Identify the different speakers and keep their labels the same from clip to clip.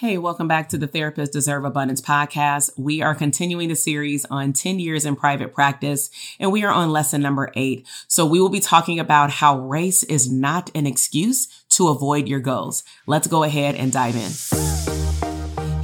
Speaker 1: Hey, welcome back to the Therapists Deserve Abundance podcast. We are continuing the series on 10 years in private practice, and we are on lesson number eight. So we will be talking about how race is not an excuse to avoid your goals. Let's go ahead and dive in.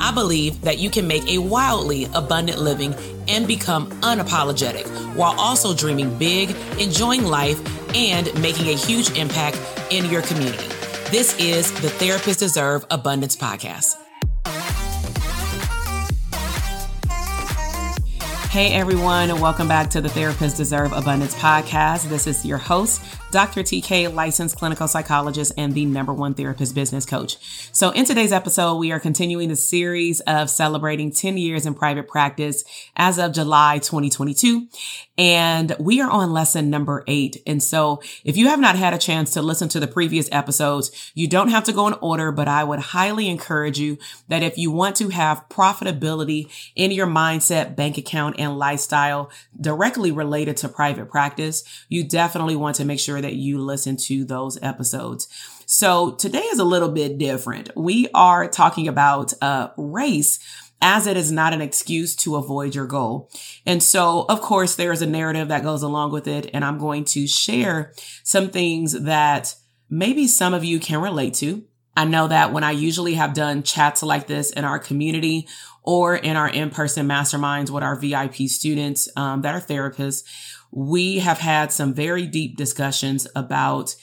Speaker 1: I believe that you can make a wildly abundant living and become unapologetic while also dreaming big, enjoying life, and making a huge impact in your community. This is the Therapists Deserve Abundance Podcast. Hey everyone, welcome back to the Therapists Deserve Abundance podcast. This is your host, Dr. TK, licensed clinical psychologist and the number one therapist business coach. So in today's episode, we are continuing the series of celebrating 10 years in private practice as of July 2022. And we are on lesson number eight. And so if you have not had a chance to listen to the previous episodes, you don't have to go in order, but I would highly encourage you that if you want to have profitability in your mindset, bank account, and lifestyle directly related to private practice, you definitely want to make sure that you listen to those episodes. So today is a little bit different. We are talking about uh, race as it is not an excuse to avoid your goal. And so, of course, there is a narrative that goes along with it. And I'm going to share some things that maybe some of you can relate to. I know that when I usually have done chats like this in our community or in our in-person masterminds with our VIP students um, that are therapists, we have had some very deep discussions about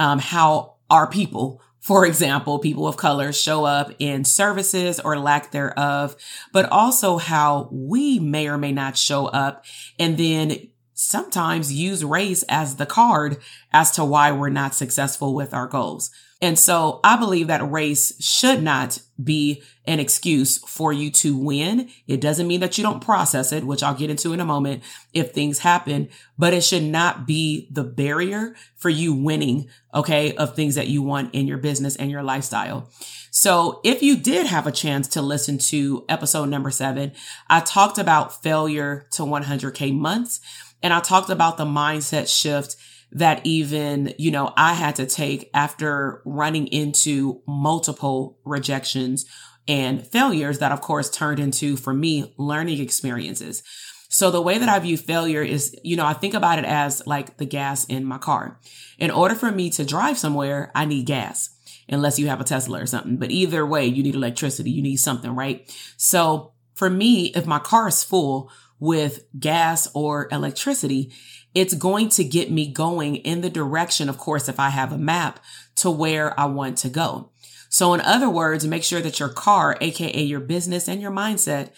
Speaker 1: um, how our people for example, people of color show up in services or lack thereof, but also how we may or may not show up and then sometimes use race as the card as to why we're not successful with our goals. And so I believe that race should not be an excuse for you to win. It doesn't mean that you don't process it, which I'll get into in a moment if things happen, but it should not be the barrier for you winning, okay, of things that you want in your business and your lifestyle. So if you did have a chance to listen to episode number seven, I talked about failure to 100K months and I talked about the mindset shift that even, you know, I had to take after running into multiple rejections and failures that of course turned into for me learning experiences. So the way that I view failure is, you know, I think about it as like the gas in my car. In order for me to drive somewhere, I need gas unless you have a Tesla or something. But either way, you need electricity. You need something, right? So for me, if my car is full with gas or electricity, it's going to get me going in the direction, of course, if I have a map to where I want to go. So in other words, make sure that your car, aka your business and your mindset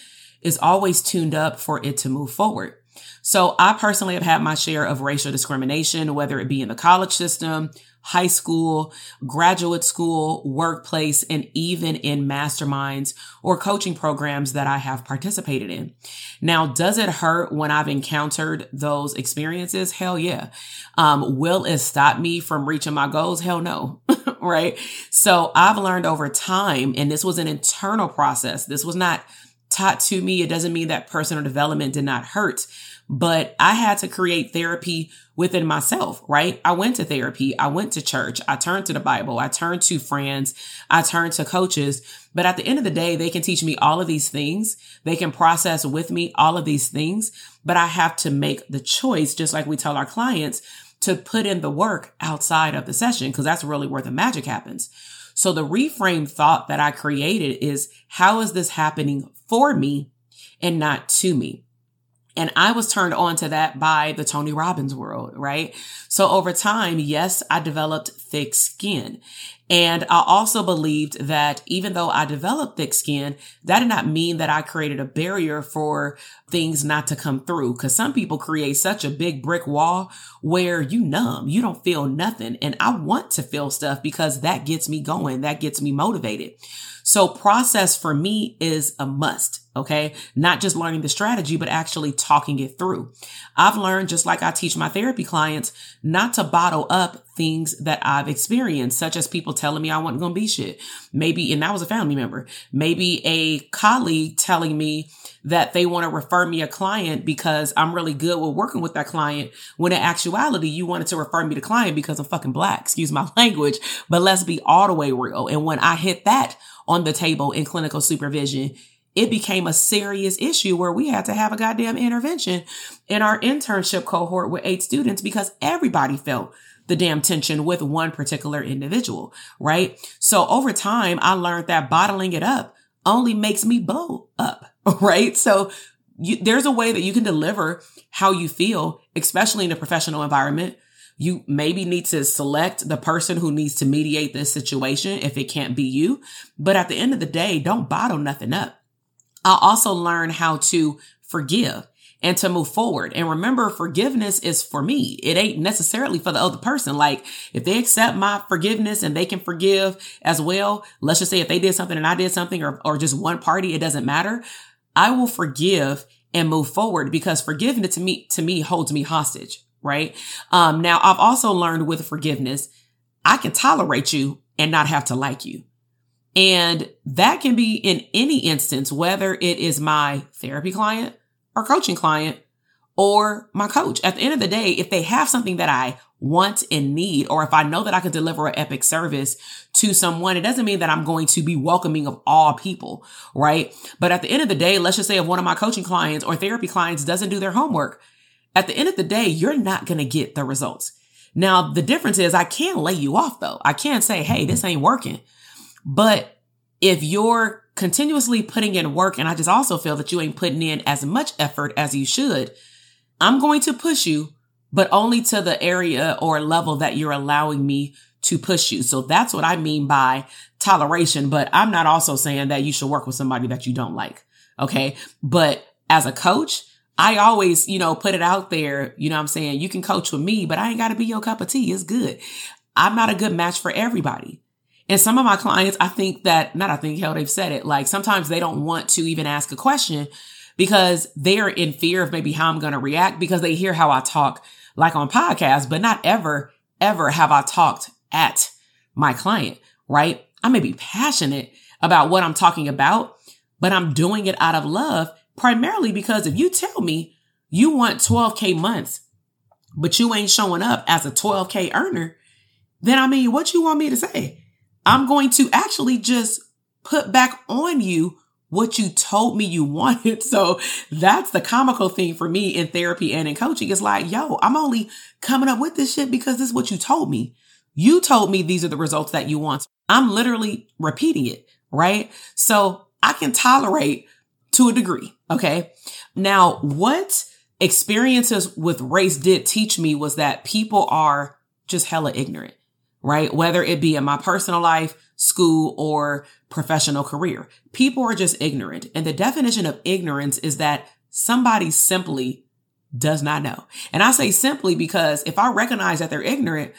Speaker 1: is always tuned up for it to move forward. So I personally have had my share of racial discrimination, whether it be in the college system, high school, graduate school, workplace, and even in masterminds or coaching programs that I have participated in. Now, does it hurt when I've encountered those experiences? Hell yeah. Um, will it stop me from reaching my goals? Hell no. right. So I've learned over time, and this was an internal process. This was not taught to me. It doesn't mean that personal development did not hurt, but I had to create therapy within myself, right? I went to therapy. I went to church. I turned to the Bible. I turned to friends. I turned to coaches. But at the end of the day, they can teach me all of these things. They can process with me all of these things, but I have to make the choice, just like we tell our clients to put in the work outside of the session, because that's really where the magic happens. So the reframe thought that I created is how is this happening for me and not to me? And I was turned on to that by the Tony Robbins world, right? So over time, yes, I developed thick skin. And I also believed that even though I developed thick skin, that did not mean that I created a barrier for things not to come through. Cause some people create such a big brick wall where you numb, you don't feel nothing. And I want to feel stuff because that gets me going. That gets me motivated. So process for me is a must. Okay. Not just learning the strategy, but actually talking it through. I've learned, just like I teach my therapy clients, not to bottle up things that I've experienced, such as people telling me I wasn't going to be shit. Maybe, and that was a family member, maybe a colleague telling me that they want to refer me a client because I'm really good with working with that client. When in actuality, you wanted to refer me to client because I'm fucking black. Excuse my language, but let's be all the way real. And when I hit that on the table in clinical supervision, it became a serious issue where we had to have a goddamn intervention in our internship cohort with eight students because everybody felt the damn tension with one particular individual, right? So over time, I learned that bottling it up only makes me blow up, right? So you, there's a way that you can deliver how you feel, especially in a professional environment you maybe need to select the person who needs to mediate this situation if it can't be you. But at the end of the day, don't bottle nothing up. I'll also learn how to forgive and to move forward. And remember, forgiveness is for me. It ain't necessarily for the other person. Like if they accept my forgiveness and they can forgive as well, let's just say if they did something and I did something or, or just one party, it doesn't matter. I will forgive and move forward because forgiveness to me, to me holds me hostage right? Um, now I've also learned with forgiveness, I can tolerate you and not have to like you. And that can be in any instance, whether it is my therapy client or coaching client or my coach. At the end of the day, if they have something that I want and need, or if I know that I can deliver an epic service to someone, it doesn't mean that I'm going to be welcoming of all people, right? But at the end of the day, let's just say if one of my coaching clients or therapy clients doesn't do their homework, at the end of the day, you're not going to get the results. Now, the difference is I can't lay you off though. I can't say, Hey, this ain't working. But if you're continuously putting in work, and I just also feel that you ain't putting in as much effort as you should, I'm going to push you, but only to the area or level that you're allowing me to push you. So that's what I mean by toleration. But I'm not also saying that you should work with somebody that you don't like. Okay. But as a coach, I always, you know, put it out there. You know I'm saying? You can coach with me, but I ain't got to be your cup of tea. It's good. I'm not a good match for everybody. And some of my clients, I think that, not I think, hell, they've said it. Like sometimes they don't want to even ask a question because they're in fear of maybe how I'm going to react because they hear how I talk like on podcasts, but not ever, ever have I talked at my client, right? I may be passionate about what I'm talking about, but I'm doing it out of love primarily because if you tell me you want 12K months, but you ain't showing up as a 12K earner, then I mean, what you want me to say? I'm going to actually just put back on you what you told me you wanted. So that's the comical thing for me in therapy and in coaching. It's like, yo, I'm only coming up with this shit because this is what you told me. You told me these are the results that you want. I'm literally repeating it, right? So I can tolerate to a degree. Okay. Now, what experiences with race did teach me was that people are just hella ignorant, right? Whether it be in my personal life, school, or professional career. People are just ignorant. And the definition of ignorance is that somebody simply does not know. And I say simply because if I recognize that they're ignorant,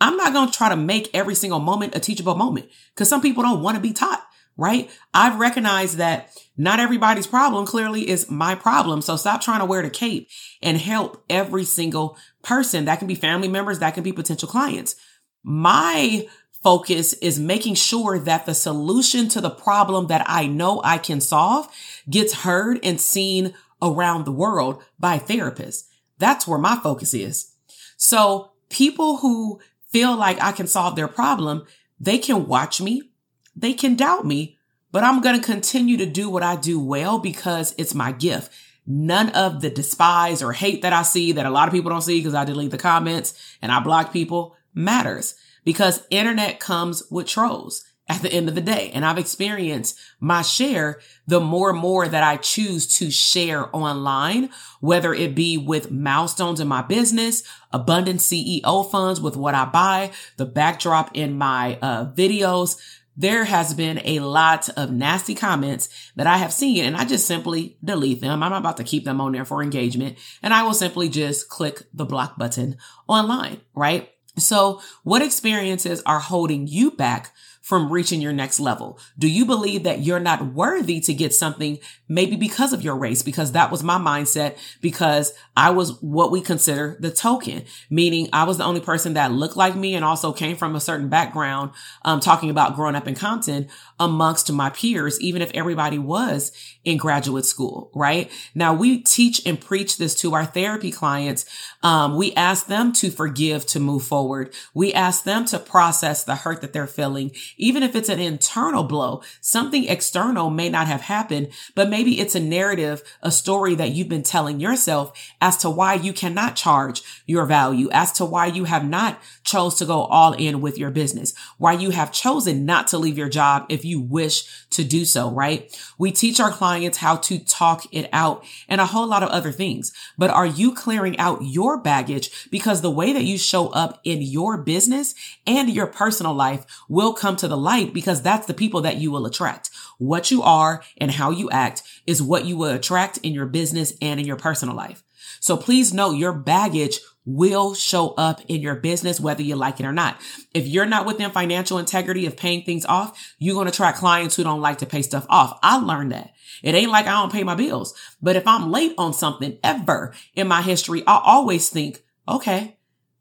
Speaker 1: I'm not going to try to make every single moment a teachable moment because some people don't want to be taught right? I've recognized that not everybody's problem clearly is my problem. So stop trying to wear the cape and help every single person. That can be family members. That can be potential clients. My focus is making sure that the solution to the problem that I know I can solve gets heard and seen around the world by therapists. That's where my focus is. So people who feel like I can solve their problem, they can watch me they can doubt me, but I'm going to continue to do what I do well because it's my gift. None of the despise or hate that I see that a lot of people don't see because I delete the comments and I block people matters because internet comes with trolls. at the end of the day. And I've experienced my share the more and more that I choose to share online, whether it be with milestones in my business, abundant CEO funds with what I buy, the backdrop in my uh, videos. There has been a lot of nasty comments that I have seen and I just simply delete them. I'm about to keep them on there for engagement and I will simply just click the block button online, right? So what experiences are holding you back from reaching your next level? Do you believe that you're not worthy to get something maybe because of your race? Because that was my mindset because I was what we consider the token, meaning I was the only person that looked like me and also came from a certain background, um, talking about growing up in Compton amongst my peers, even if everybody was in graduate school, right? Now we teach and preach this to our therapy clients. Um, we ask them to forgive to move forward. We ask them to process the hurt that they're feeling even if it's an internal blow, something external may not have happened, but maybe it's a narrative, a story that you've been telling yourself as to why you cannot charge your value, as to why you have not chose to go all in with your business, why you have chosen not to leave your job if you wish to do so, right? We teach our clients how to talk it out and a whole lot of other things. But are you clearing out your baggage? Because the way that you show up in your business and your personal life will come to to the light because that's the people that you will attract. What you are and how you act is what you will attract in your business and in your personal life. So please know your baggage will show up in your business, whether you like it or not. If you're not within financial integrity of paying things off, you're going to attract clients who don't like to pay stuff off. I learned that. It ain't like I don't pay my bills, but if I'm late on something ever in my history, I always think, okay,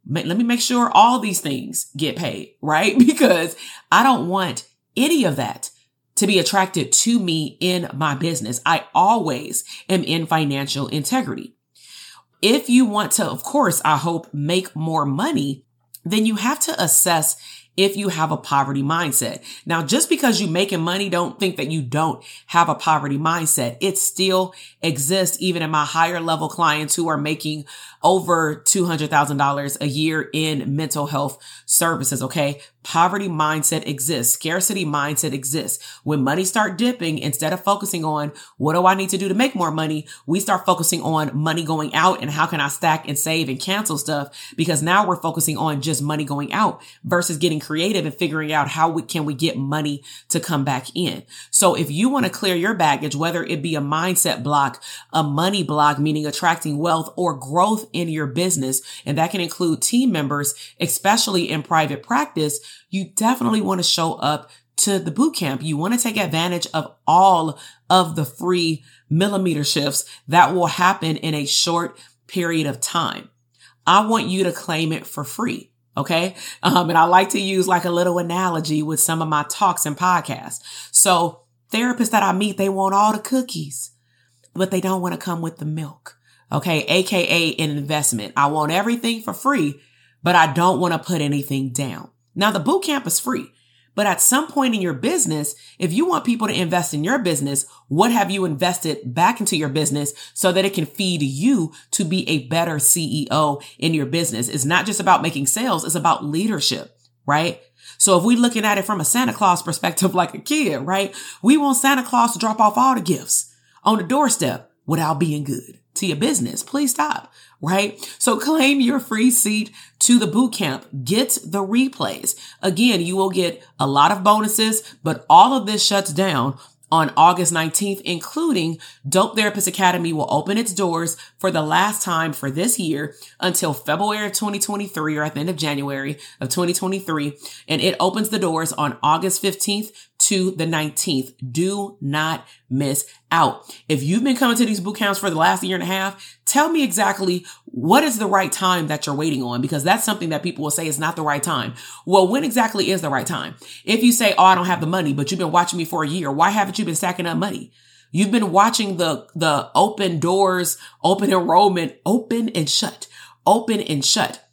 Speaker 1: let me make sure all these things get paid, right? Because I don't want any of that to be attracted to me in my business. I always am in financial integrity. If you want to, of course, I hope make more money, then you have to assess if you have a poverty mindset. Now, just because you're making money, don't think that you don't have a poverty mindset. It still exists even in my higher level clients who are making over $200,000 a year in mental health services. Okay. Poverty mindset exists. Scarcity mindset exists. When money start dipping, instead of focusing on what do I need to do to make more money, we start focusing on money going out and how can I stack and save and cancel stuff because now we're focusing on just money going out versus getting creative and figuring out how we, can we get money to come back in. So if you want to clear your baggage, whether it be a mindset block, a money block, meaning attracting wealth or growth in your business, and that can include team members, especially in private practice, you definitely want to show up to the boot camp. You want to take advantage of all of the free millimeter shifts that will happen in a short period of time. I want you to claim it for free. Okay. Um, and I like to use like a little analogy with some of my talks and podcasts. So therapists that I meet, they want all the cookies, but they don't want to come with the milk. Okay. AKA an investment. I want everything for free, but I don't want to put anything down. Now the boot camp is free, but at some point in your business, if you want people to invest in your business, what have you invested back into your business so that it can feed you to be a better CEO in your business? It's not just about making sales. It's about leadership, right? So if we're looking at it from a Santa Claus perspective, like a kid, right? We want Santa Claus to drop off all the gifts on the doorstep without being good to your business. Please stop right? So claim your free seat to the boot camp. Get the replays. Again, you will get a lot of bonuses, but all of this shuts down on August 19th, including Dope Therapist Academy will open its doors for the last time for this year until February of 2023 or at the end of January of 2023. And it opens the doors on August 15th to the 19th. Do not miss out. If you've been coming to these boot camps for the last year and a half, tell me exactly what is the right time that you're waiting on because that's something that people will say is not the right time. Well, when exactly is the right time? If you say, "Oh, I don't have the money," but you've been watching me for a year, why haven't you been stacking up money? You've been watching the the open doors, open enrollment, open and shut, open and shut.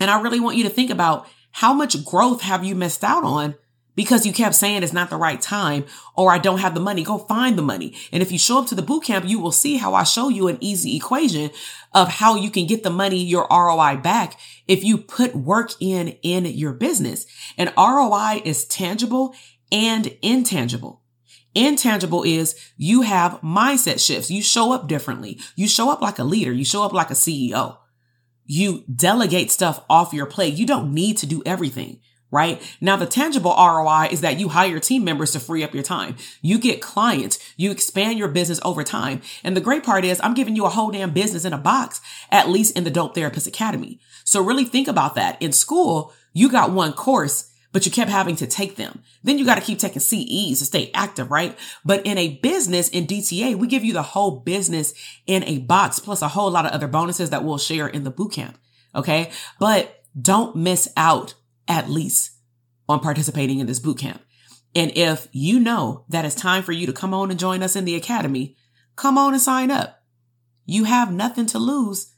Speaker 1: And I really want you to think about how much growth have you missed out on because you kept saying it's not the right time or I don't have the money. Go find the money. And if you show up to the boot camp, you will see how I show you an easy equation of how you can get the money, your ROI back if you put work in, in your business. And ROI is tangible and intangible. Intangible is you have mindset shifts. You show up differently. You show up like a leader. You show up like a CEO. You delegate stuff off your plate. You don't need to do everything right? Now, the tangible ROI is that you hire team members to free up your time. You get clients. You expand your business over time. And the great part is I'm giving you a whole damn business in a box, at least in the Dope Therapist Academy. So really think about that. In school, you got one course, but you kept having to take them. Then you got to keep taking CEs to stay active, right? But in a business in DTA, we give you the whole business in a box plus a whole lot of other bonuses that we'll share in the bootcamp. Okay. But don't miss out at least on participating in this boot camp. And if you know that it's time for you to come on and join us in the academy, come on and sign up. You have nothing to lose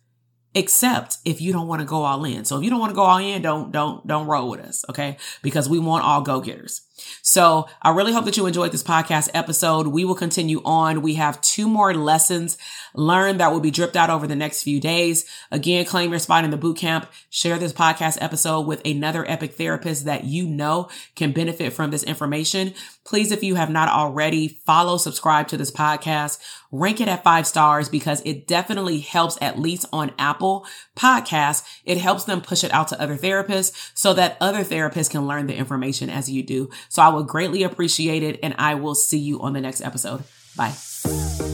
Speaker 1: except if you don't want to go all in. So if you don't want to go all in, don't, don't, don't roll with us. Okay. Because we want all go getters. So I really hope that you enjoyed this podcast episode. We will continue on. We have two more lessons learned that will be dripped out over the next few days. Again, claim your spot in the boot camp. Share this podcast episode with another epic therapist that you know can benefit from this information. Please, if you have not already, follow, subscribe to this podcast, rank it at five stars because it definitely helps, at least on Apple Podcasts. It helps them push it out to other therapists so that other therapists can learn the information as you do. So I would greatly appreciate it. And I will see you on the next episode. Bye.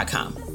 Speaker 1: gmail.com.